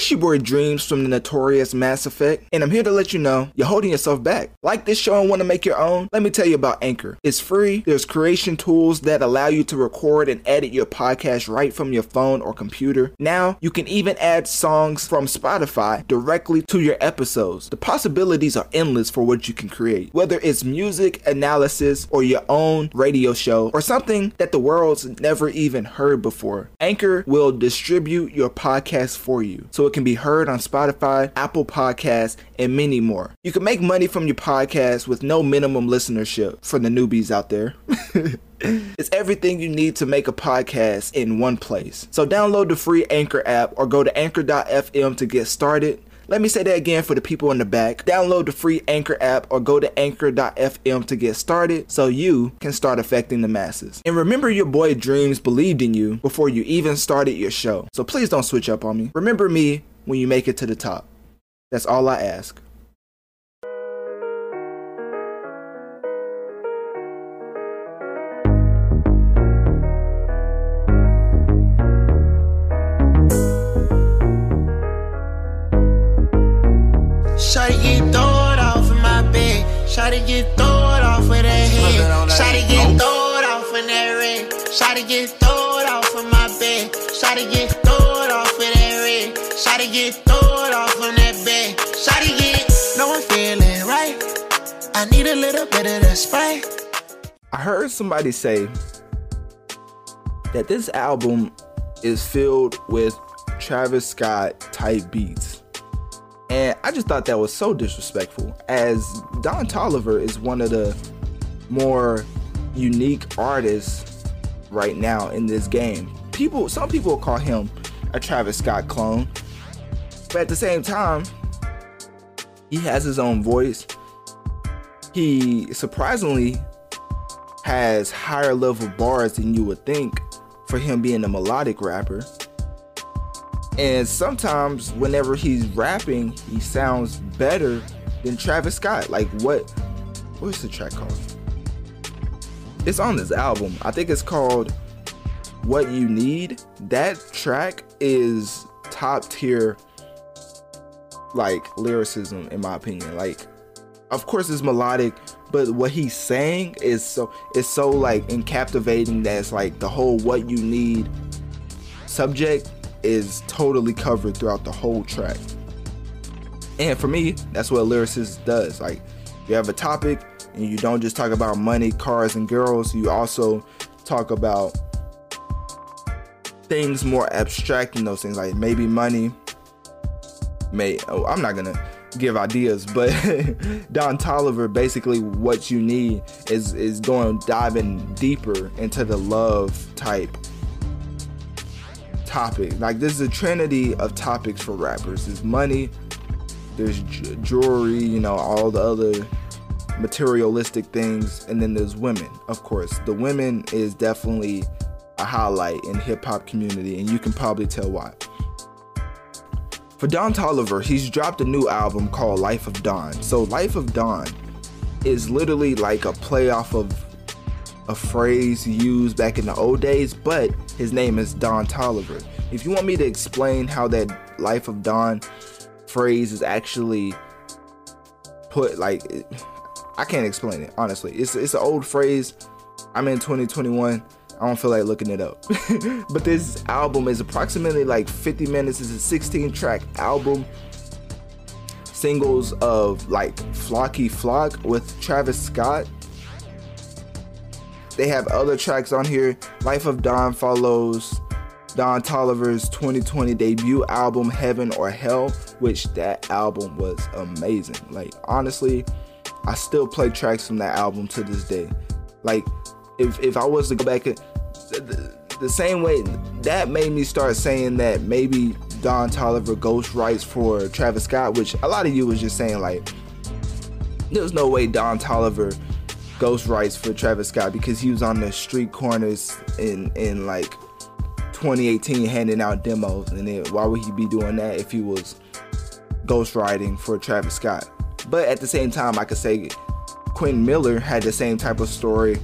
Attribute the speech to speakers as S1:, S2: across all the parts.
S1: It's your boy Dreamz from the notorious Mass Effect, and I'm here to let you know you're holding yourself back. Like this show and want to make your own? Let me tell you about Anchor. It's free, there's creation tools that allow you to record and edit your podcast right from your phone or computer. Now, you can even add songs from Spotify directly to your episodes. The possibilities are endless for what you can create, whether it's music, analysis, or your own radio show, or something that the world's never even heard before. Anchor will distribute your podcast for you. So it can be heard on Spotify, Apple Podcasts, and many more. You can make money from your podcast with no minimum listenership for the newbies out there. it's everything you need to make a podcast in one place. So download the free Anchor app or go to anchor.fm to get started. Let me say that again for the people in the back. Download the free Anchor app or go to anchor.fm to get started so you can start affecting the masses. And remember, your boy Dreamz believed in you before you even started your show. So please don't switch up on me. Remember me when you make it to the top. That's all I ask.
S2: I need a little bit of that.
S1: I heard somebody say that this album is filled with Travis Scott type beats. And I just thought that was so disrespectful, as Don Toliver is one of the more unique artists right now in this game. People, some people call him a Travis Scott clone, but at the same time, he has his own voice. He surprisingly has higher level bars than you would think for him being a melodic rapper. And sometimes whenever he's rapping, he sounds better than Travis Scott. Like what what's the track called? It's on this album. I think it's called What You Need. That track is top tier like lyricism in my opinion. Like of course it's melodic, but what he's saying is so it's so like and captivating that it's like the whole what you need subject is totally covered throughout the whole track. And for me, that's what a lyricist does. Like you have a topic and you don't just talk about money, cars, and girls, you also talk about things more abstract than those things, like maybe money. May oh, I'm not gonna give ideas, but Don Toliver basically what you need is is going diving deeper into the love type topic. Like this is a trinity of topics for rappers. There's money, there's j- jewelry, you know, all the other materialistic things, and then there's women. Of course, the women is definitely a highlight in hip hop community, and you can probably tell why. For Don Toliver, he's dropped a new album called Life of Don. So Life of Don is literally like a play off of a phrase used back in the old days, but his name is Don Toliver. If you want me to explain how that Life of Don phrase is actually put, like, I can't explain it honestly. It's it's an old phrase. I'm in 2021. I don't feel like looking it up. but this album is approximately like 50 minutes. It's a 16 track album. Singles of like Flocky Flock with Travis Scott. They have other tracks on here. Life of Don follows Don Toliver's 2020 debut album Heaven or Hell, which that album was amazing. Like honestly, I still play tracks from that album to this day. Like if if I was to go back the, the same way that made me start saying that maybe Don Toliver ghost writes for Travis Scott, which a lot of you was just saying like there's no way Don Toliver ghost writes for Travis Scott because he was on the street corners in in like 2018 handing out demos and then why would he be doing that if he was ghost writing for Travis Scott? But at the same time I could say Quentin Miller had the same type of story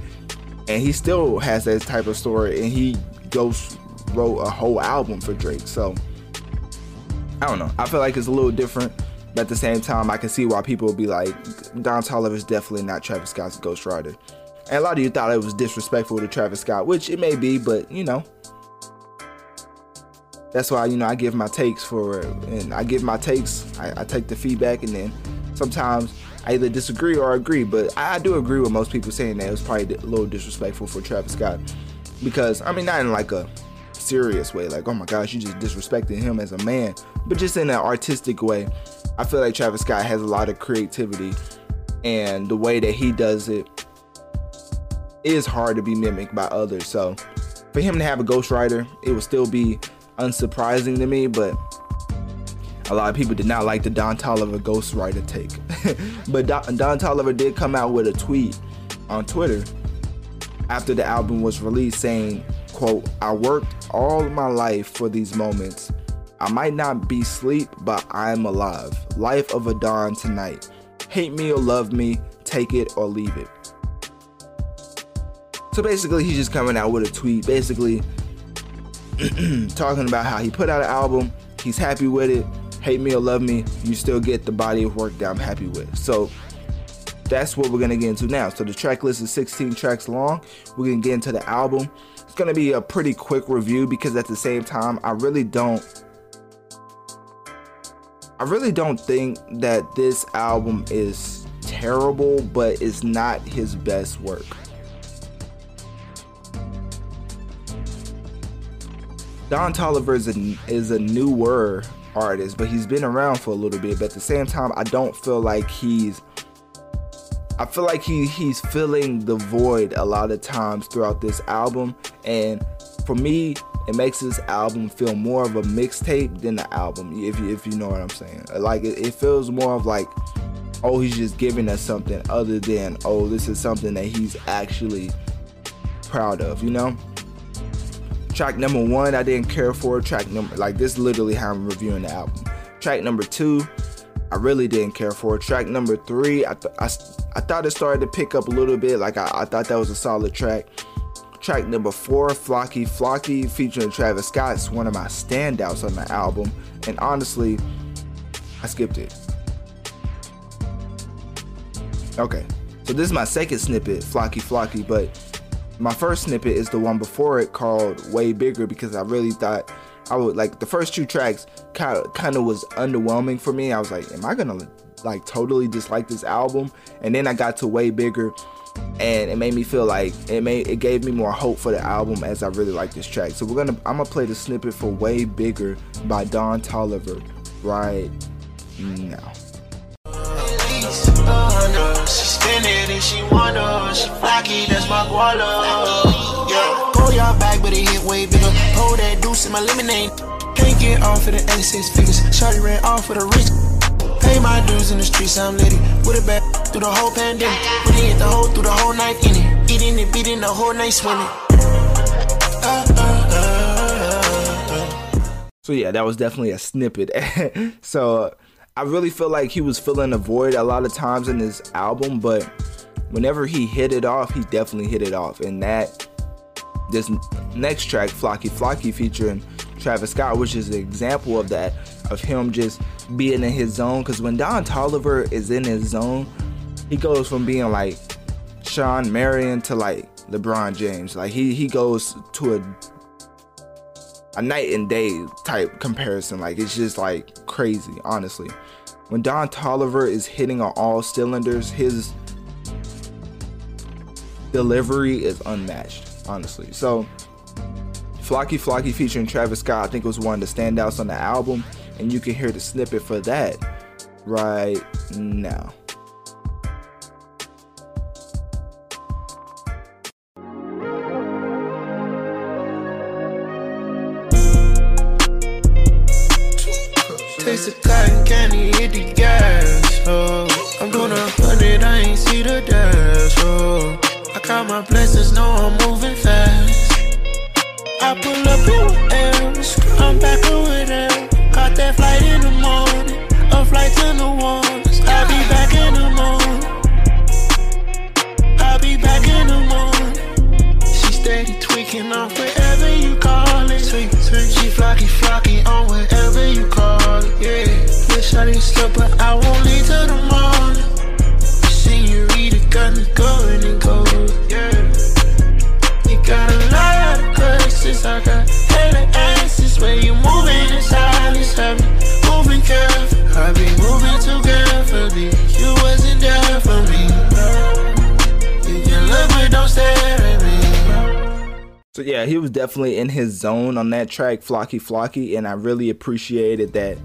S1: and he still has that type of story and he ghost wrote a whole album for Drake. So I don't know. I feel like it's a little different. But at the same time, I can see why people would be like, Don Toliver is definitely not Travis Scott's Ghostwriter. And a lot of you thought it was disrespectful to Travis Scott, which it may be, but you know. That's why, you know, I give my takes for and I give my takes. I, I take the feedback and then sometimes I either disagree or agree. But I, I do agree with most people saying that it was probably a little disrespectful for Travis Scott. Because I mean not in like a serious way, like, oh my gosh, you just disrespected him as a man, but just in an artistic way. I feel like Travis Scott has a lot of creativity, and the way that he does it is hard to be mimicked by others. So for him to have a ghostwriter, it would still be unsurprising to me, but a lot of people did not like the Don Toliver ghostwriter take. but Don, Don Toliver did come out with a tweet on Twitter after the album was released saying, quote, I worked all my life for these moments. I might not be sleep, but I'm alive. Life of a Don tonight. Hate me or love me, take it or leave it. So basically, he's just coming out with a tweet, basically talking about how he put out an album, he's happy with it. Hate me or love me, you still get the body of work that I'm happy with. So that's what we're gonna get into now. So the track list is 16 tracks long. We're gonna get into the album. It's gonna be a pretty quick review because at the same time, I really don't I really don't think that this album is terrible, but it's not his best work. Don Toliver is a, is a newer artist, but he's been around for a little bit. But at the same time, I don't feel like he's. I feel like he he's filling the void a lot of times throughout this album, and for me, it makes this album feel more of a mixtape than the album. If you, if you know what I'm saying, like it, it feels more of like, oh, he's just giving us something other than oh, this is something that he's actually proud of. You know. Track number one, I didn't care for. Track number, like this, literally how I'm reviewing the album. Track number two, I really didn't care for. Track number three, I, th- I, I thought it started to pick up a little bit. Like I, I thought that was a solid track. Track number four, Flocky Flocky, featuring Travis Scott, is one of my standouts on the album. And honestly, I skipped it. Okay, so this is my second snippet, Flocky Flocky, but my first snippet is the one before it called Way Bigger because I really thought I would like the first two tracks kind of kind of was underwhelming for me. I was like, am I gonna like totally dislike this album? And then I got to Way Bigger and it made me feel like it made it gave me more hope for the album as I really like this track. So we're gonna I'm gonna play the snippet for Way Bigger by Don Toliver right now. She wanna. She flocky, that's my guala. Yeah. Go y'all back, but it hit way bigger. Hold that deuce in my lemonade. Can't get off of the A6 figures. Shorty ran off with a rich. Pay my dues in the streets, I'm litty. With a back through the whole pandemic. He hit the hole through the whole night in it. Eating it, beating the whole night swimming. So yeah, that was definitely a snippet. so I really feel like he was filling a void a lot of times in this album, but whenever he hit it off, he definitely hit it off. And that this next track, Flocky Flocky, featuring Travis Scott, which is an example of that, of him just being in his zone. Because when Don Toliver is in his zone, he goes from being like Shawn Marion to like LeBron James. Like he he goes to a a night and day type comparison. Like it's just like crazy, honestly. When Don Toliver is hitting on all cylinders, his delivery is unmatched, honestly. So, Flocky Flocky featuring Travis Scott, I think was one of the standouts on the album, and you can hear the snippet for that right now. I won't leave till the morning. Senorita got me going and yeah. You got a lot of I got hella. Where you moving in silence, I've been moving. I've been moving too carefully, you wasn't there for me. You can but don't. So yeah, he was definitely in his zone on that track, Flocky Flocky, and I really appreciated that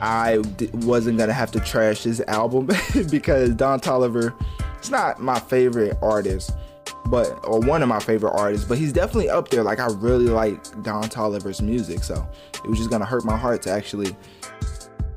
S1: I d- wasn't gonna have to trash this album because Don Toliver, it's not my favorite artist, but or one of my favorite artists, but he's definitely up there. Like I really like Don Toliver's music, so it was just gonna hurt my heart to actually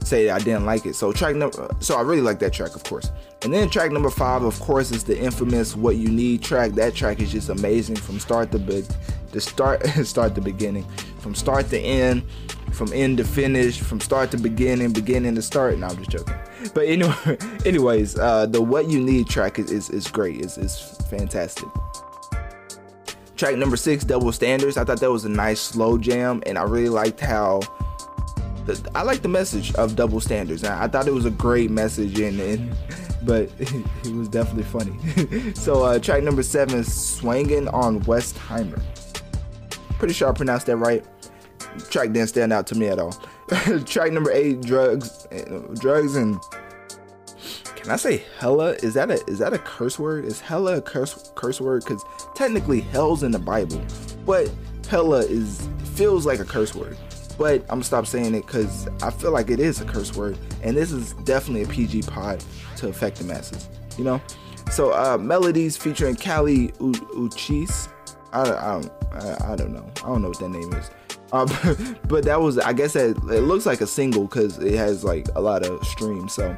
S1: say I didn't like it. So track number, so I really like that track, of course. And then track number five, of course, is the infamous "What You Need" track. That track is just amazing from start to big, to start start the beginning, from start to end, from end to finish, from start to beginning, beginning to start. No, I'm just joking. But anyway, anyways, uh, the "What You Need" track is is, is great. It's, it's fantastic. Track number six, Double Standards. I thought that was a nice slow jam, and I really liked how I like the message of double standards. I, thought it was a great message, and, but it was definitely funny. so uh, track number seven, "Swangin' on Westheimer." Pretty sure I pronounced that right. Track didn't stand out to me at all. track number eight, "Drugs," drugs and can I say hella? Is that a is that a curse word? Is hella a curse curse word? Because technically hell's in the Bible, but hella is feels like a curse word but I'm gonna stop saying it because I feel like it is a curse word, and this is definitely a PG pod to affect the masses, you know. So uh, melodies featuring Kali U- Uchis. I, I, I, I, don't know. I don't know what that name is. Um, but that was, I guess that it looks like a single because it has like a lot of streams. So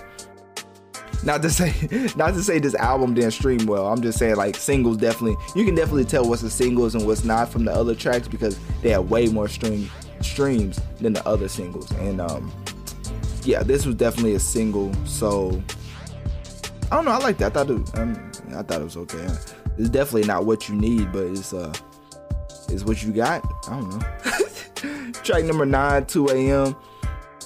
S1: not to say not to say this album didn't stream well. I'm just saying like singles definitely you can definitely tell what's the singles and what's not from the other tracks because they have way more stream streams than the other singles. And um, yeah, this was definitely a single. So I don't know. I like that. I thought it, um, I thought it was okay. It's definitely not what you need, but it's uh, it's what you got. I don't know. Track number nine, 2 a.m.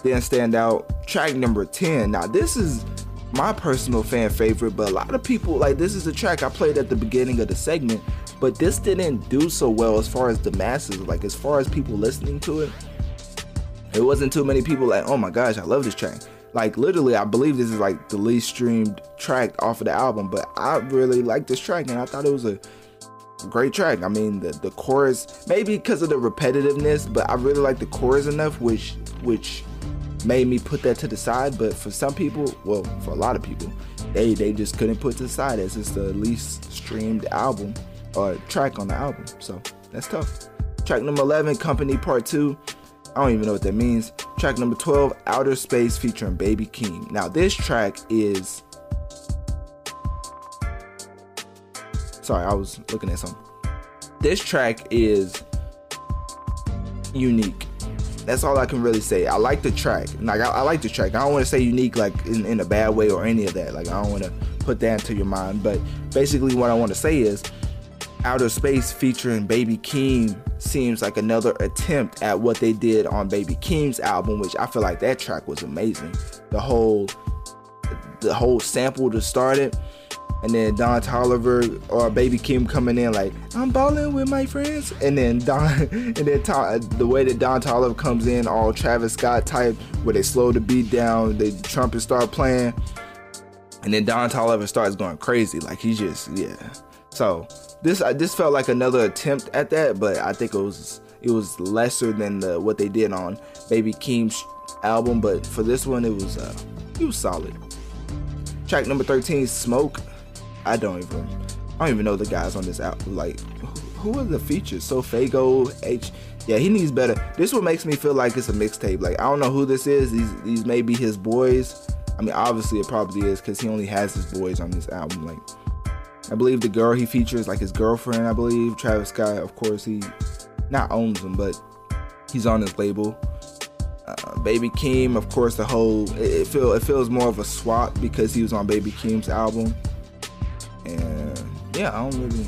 S1: Didn't stand out. Track number 10. Now this is my personal fan favorite, but a lot of people like this is a track I played at the beginning of the segment but this didn't do so well as far as the masses, like as far as people listening to it. It wasn't too many people like, oh my gosh, I love this track. Like literally, I believe this is like the least streamed track off of the album, but I really like this track and I thought it was a great track. I mean, the the chorus maybe because of the repetitiveness, but I really like the chorus enough, which which made me put that to the side. But for some people, well, for a lot of people, they they just couldn't put to the side as it's the least streamed album or track on the album. So that's tough. Track number 11, Company Part 2. I don't even know what that means. Track number 12, Outer Space featuring Baby Keem. Now, this track is. Sorry, I was looking at something. This track is unique. That's all I can really say. I like the track. Like I, I like the track. I don't want to say unique like in, in a bad way or any of that. Like I don't want to put that into your mind. But basically, what I want to say is Outer Space featuring Baby Keem seems like another attempt at what they did on Baby Keem's album, which I feel like that track was amazing. The whole the whole sample to start it, and then Don Toliver or Baby Keem coming in like I'm balling with my friends, and then Don and then Tom, the way that Don Toliver comes in all Travis Scott type, where they slow the beat down, the trumpet start playing, and then Don Toliver starts going crazy, like he just yeah. So this I this felt like another attempt at that, but I think it was it was lesser than the, what they did on Baby Keem's album. But for this one, it was uh, it was solid. Track number thirteen, Smoke. I don't even I don't even know the guys on this album. Like who are the features? SoFaygo H. Yeah, he needs better. This one makes me feel like it's a mixtape. Like I don't know who this is. These these may be his boys. I mean, obviously it probably is because he only has his boys on this album. Like I believe the girl he features, like his girlfriend, I believe. Travis Scott, of course, he not owns him, but he's on his label. Uh, Baby Keem, of course, the whole it, it feel it feels more of a swap because he was on Baby Keem's album, and yeah, I don't really.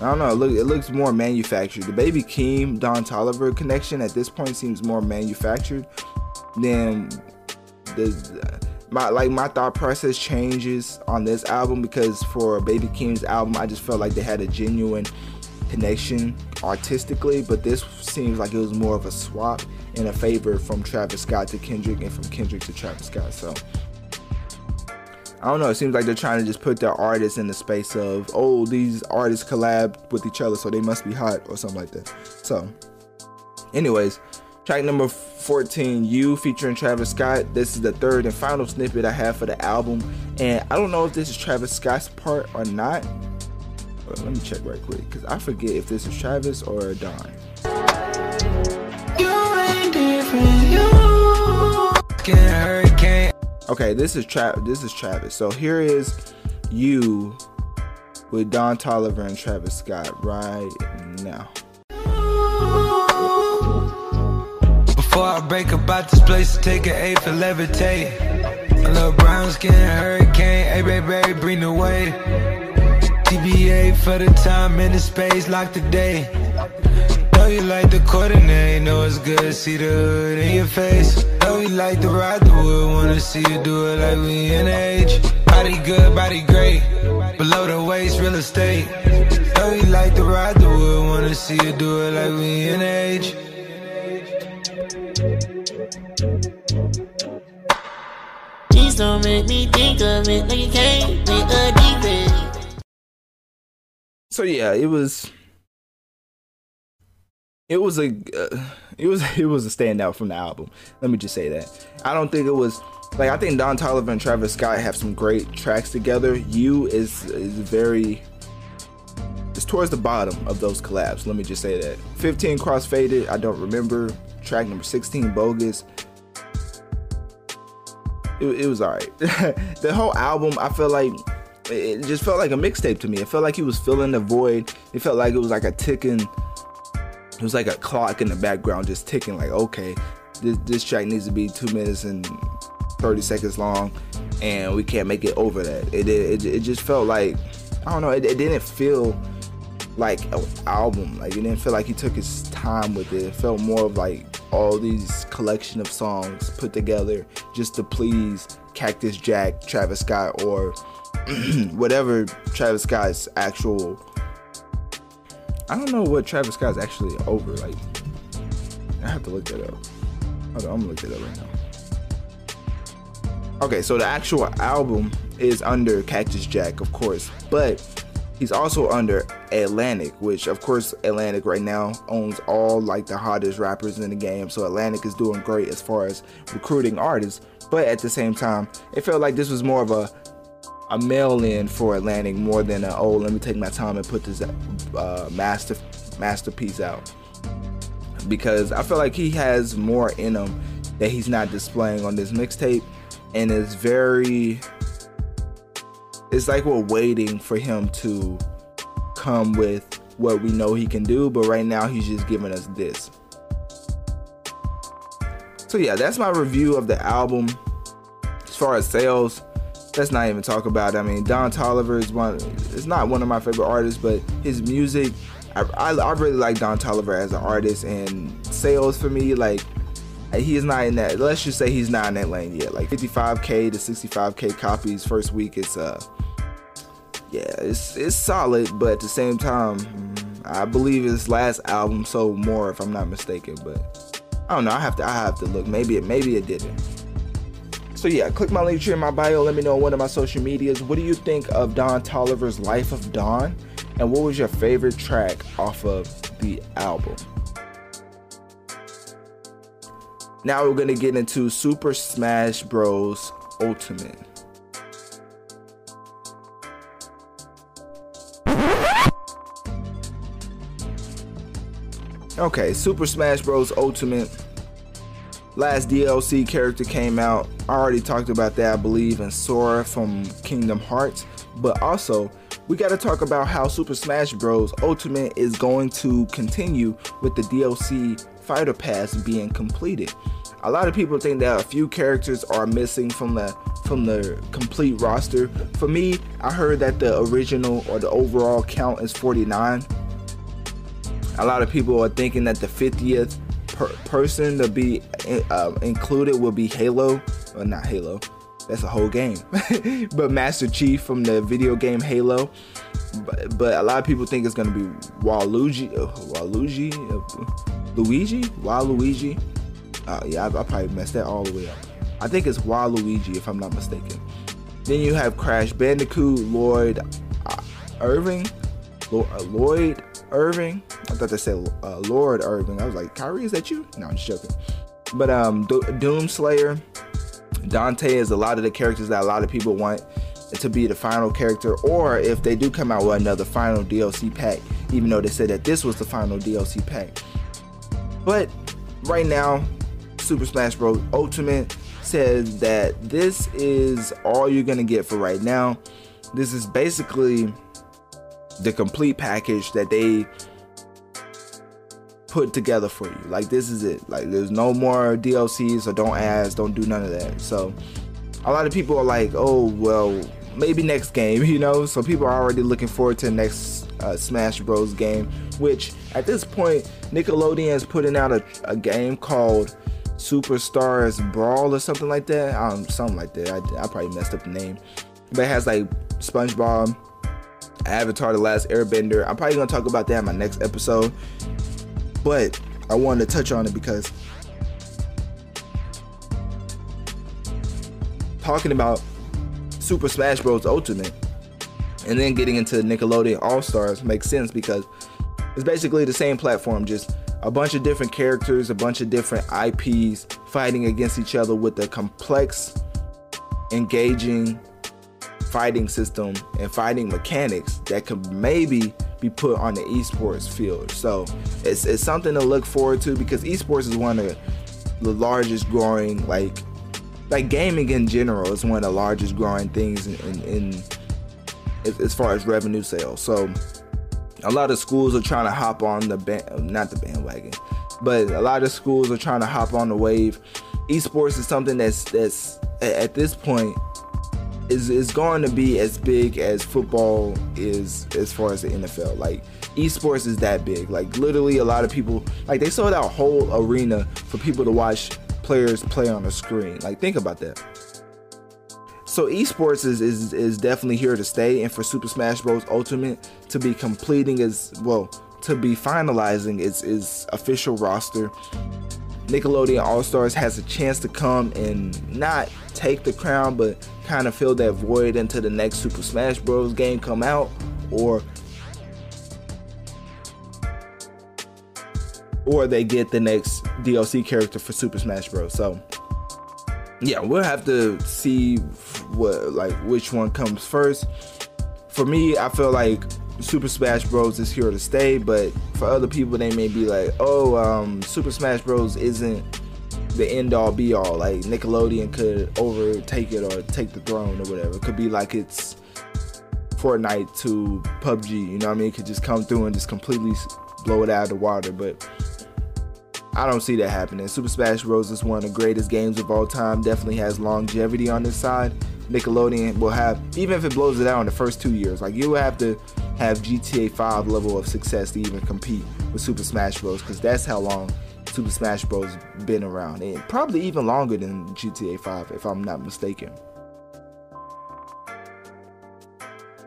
S1: I don't know. It, look, it looks more manufactured. The Baby Keem Don Toliver connection at this point seems more manufactured than the my like my thought process changes on this album because for Baby Keem's album, I just felt like they had a genuine connection artistically, but this seems like it was more of a swap and a favor from Travis Scott to Kendrick and from Kendrick to Travis Scott. So I don't know. It seems like they're trying to just put their artists in the space of, oh, these artists collab with each other, so they must be hot or something like that. So, anyways, track number 14, You featuring Travis Scott. This is the third and final snippet I have for the album. And I don't know if this is Travis Scott's part or not. But let me check right quick because I forget if this is Travis or Don. Okay, this is Tra- this is Travis. So here is you with Don Toliver and Travis Scott right now.
S3: Before I break about this place, take an A for levitate. A little brown skin hurricane, hey baby, bring the wave. TBA for the time and the space, lock the day. Know you like the coordinate, know it's good, see the hood in your face. Know you like to ride the wood, wanna see you do it like we in age. Body good, body great, below the waist, real estate. Know you like to ride the wood, wanna see you do it like we in age.
S2: Please don't make me think of it like you can't make a deep
S1: So yeah, it was it was a uh, it was it was a standout from the album. Let me just say that. I don't think it was like I think Don Toliver and Travis Scott have some great tracks together. You is is very it's towards the bottom of those collabs. Let me just say that. 15 Crossfaded, I don't remember. Track number 16 Bogus. It, it was alright. the whole album, I feel like it just felt like a mixtape to me. It felt like he was filling the void. It felt like it was like a ticking it was like a clock in the background just ticking like okay this, this track needs to be two minutes and 30 seconds long and we can't make it over that it, it, it just felt like i don't know it, it didn't feel like an album like it didn't feel like he took his time with it it felt more of like all these collection of songs put together just to please cactus jack travis scott or whatever travis scott's actual I don't know what Travis Scott's actually over. Like, I have to look that up. Hold on, I'm gonna look that up right now. Okay, so the actual album is under Cactus Jack, of course, but he's also under Atlantic, which of course Atlantic right now owns all like the hottest rappers in the game. So Atlantic is doing great as far as recruiting artists, but at the same time, it felt like this was more of a a mail in for Atlantic more than a, oh let me take my time and put this uh, master masterpiece out. Because I feel like he has more in him that he's not displaying on this mixtape. And it's very it's like we're waiting for him to come with what we know he can do. But right now he's just giving us this. So yeah that's my review of the album. As far as sales let's not even talk about it. I mean, Don Toliver is one. It's not one of my favorite artists, but his music, I, I, I really like Don Toliver as an artist. And sales for me, like he is not in that. Let's just say he's not in that lane yet. Like 55k to 65k copies first week. It's uh, yeah, it's it's solid, but at the same time, I believe his last album sold more, if I'm not mistaken. But I don't know. I have to I have to look. Maybe it maybe it didn't. So yeah, click my Linktree in my bio. Let me know on one of my social medias. What do you think of Don Toliver's Life of Don? And what was your favorite track off of the album? Now we're gonna get into Super Smash Bros. Ultimate. Okay, Super Smash Bros. Ultimate last DLC character came out. I already talked about that, I believe, in Sora from Kingdom Hearts. But also, we got to talk about how Super Smash Bros. Ultimate is going to continue with the DLC Fighter Pass being completed. A lot of people think that a few characters are missing from the from the complete roster. For me, I heard that the original or the overall count is 49. A lot of people are thinking that the 50th per- person to be uh, included will be Halo, or not Halo. That's a whole game, but Master Chief from the video game Halo. But, but a lot of people think it's gonna be Waluigi, uh, Waluigi, uh, Luigi, Waluigi. Uh, yeah, I, I probably messed that all the way up. I think it's Waluigi if I'm not mistaken. Then you have Crash Bandicoot, Lloyd uh, Irving, uh, Lloyd Irving. I thought they said uh, Lord Irving. I was like, Kyrie, is that you? No, I'm just joking. But um, Do- Doom Slayer, Dante is a lot of the characters that a lot of people want to be the final character, or if they do come out with another final DLC pack, even though they said that this was the final DLC pack. But right now, Super Smash Bros. Ultimate says that this is all you're gonna get for right now. This is basically the complete package that they put together for you. Like this is it. Like there's no more DLCs, so don't ask, don't do none of that. So a lot of people are like, oh well, maybe next game, you know. So people are already looking forward to the next uh, Smash Bros. game, which at this point Nickelodeon is putting out a, a game called Superstars Brawl or something like that. Um, something like that. I, I probably messed up the name, but it has like SpongeBob, Avatar: The Last Airbender. I'm probably gonna talk about that in my next episode, but I wanted to touch on it because talking about Super Smash Bros. Ultimate and then getting into Nickelodeon All Stars makes sense because it's basically the same platform, just a bunch of different characters, a bunch of different IPs fighting against each other with a complex, engaging fighting system and fighting mechanics that could maybe be put on the esports field. So it's, it's something to look forward to because esports is one of the largest growing like like gaming in general is one of the largest growing things in, in, in as far as revenue sales. So a lot of schools are trying to hop on the band, not the bandwagon, but a lot of schools are trying to hop on the wave. Esports is something that's that's at this point is is going to be as big as football is as far as the NFL. Like esports is that big. Like literally, a lot of people like they sold out whole arena for people to watch players play on a screen. Like think about that. So esports is, is is definitely here to stay, and for Super Smash Bros. Ultimate to be completing as well to be finalizing its its official roster. Nickelodeon All Stars has a chance to come and not take the crown, but kind of fill that void until the next Super Smash Bros. game come out, or or they get the next DLC character for Super Smash Bros. So yeah, we'll have to see what like which one comes first. For me, I feel like Super Smash Bros is here to stay, but for other people, they may be like, "Oh, um, Super Smash Bros isn't the end all be all. Like Nickelodeon could overtake it or take the throne or whatever. It could be like it's Fortnite to PUBG. You know what I mean? It could just come through and just completely blow it out of the water, but." I don't see that happening. Super Smash Bros. is one of the greatest games of all time. Definitely has longevity on this side. Nickelodeon will have, even if it blows it out in the first two years, like you will have to have GTA 5 level of success to even compete with Super Smash Bros. Because that's how long Super Smash Bros. been around, and probably even longer than GTA 5, if I'm not mistaken.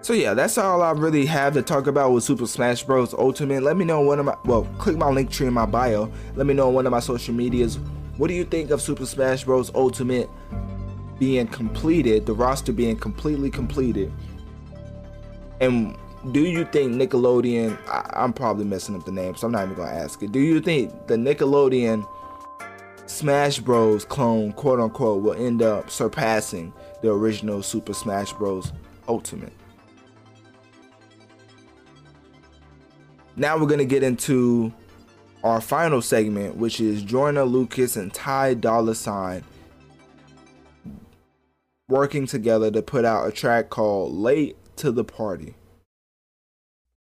S1: So yeah, that's all I really have to talk about with Super Smash Bros. Ultimate. Let me know one of my well, click my Linktree in my bio. Let me know on one of my social medias. What do you think of Super Smash Bros. Ultimate being completed, the roster being completely completed? And do you think Nickelodeon? I, am probably messing up the name, so I'm not even gonna ask it. Do you think the Nickelodeon Smash Bros. clone, quote unquote, will end up surpassing the original Super Smash Bros. Ultimate? Now we're gonna get into our final segment, which is Joyner Lucas and Ty Dolla Sign working together to put out a track called Late to the Party.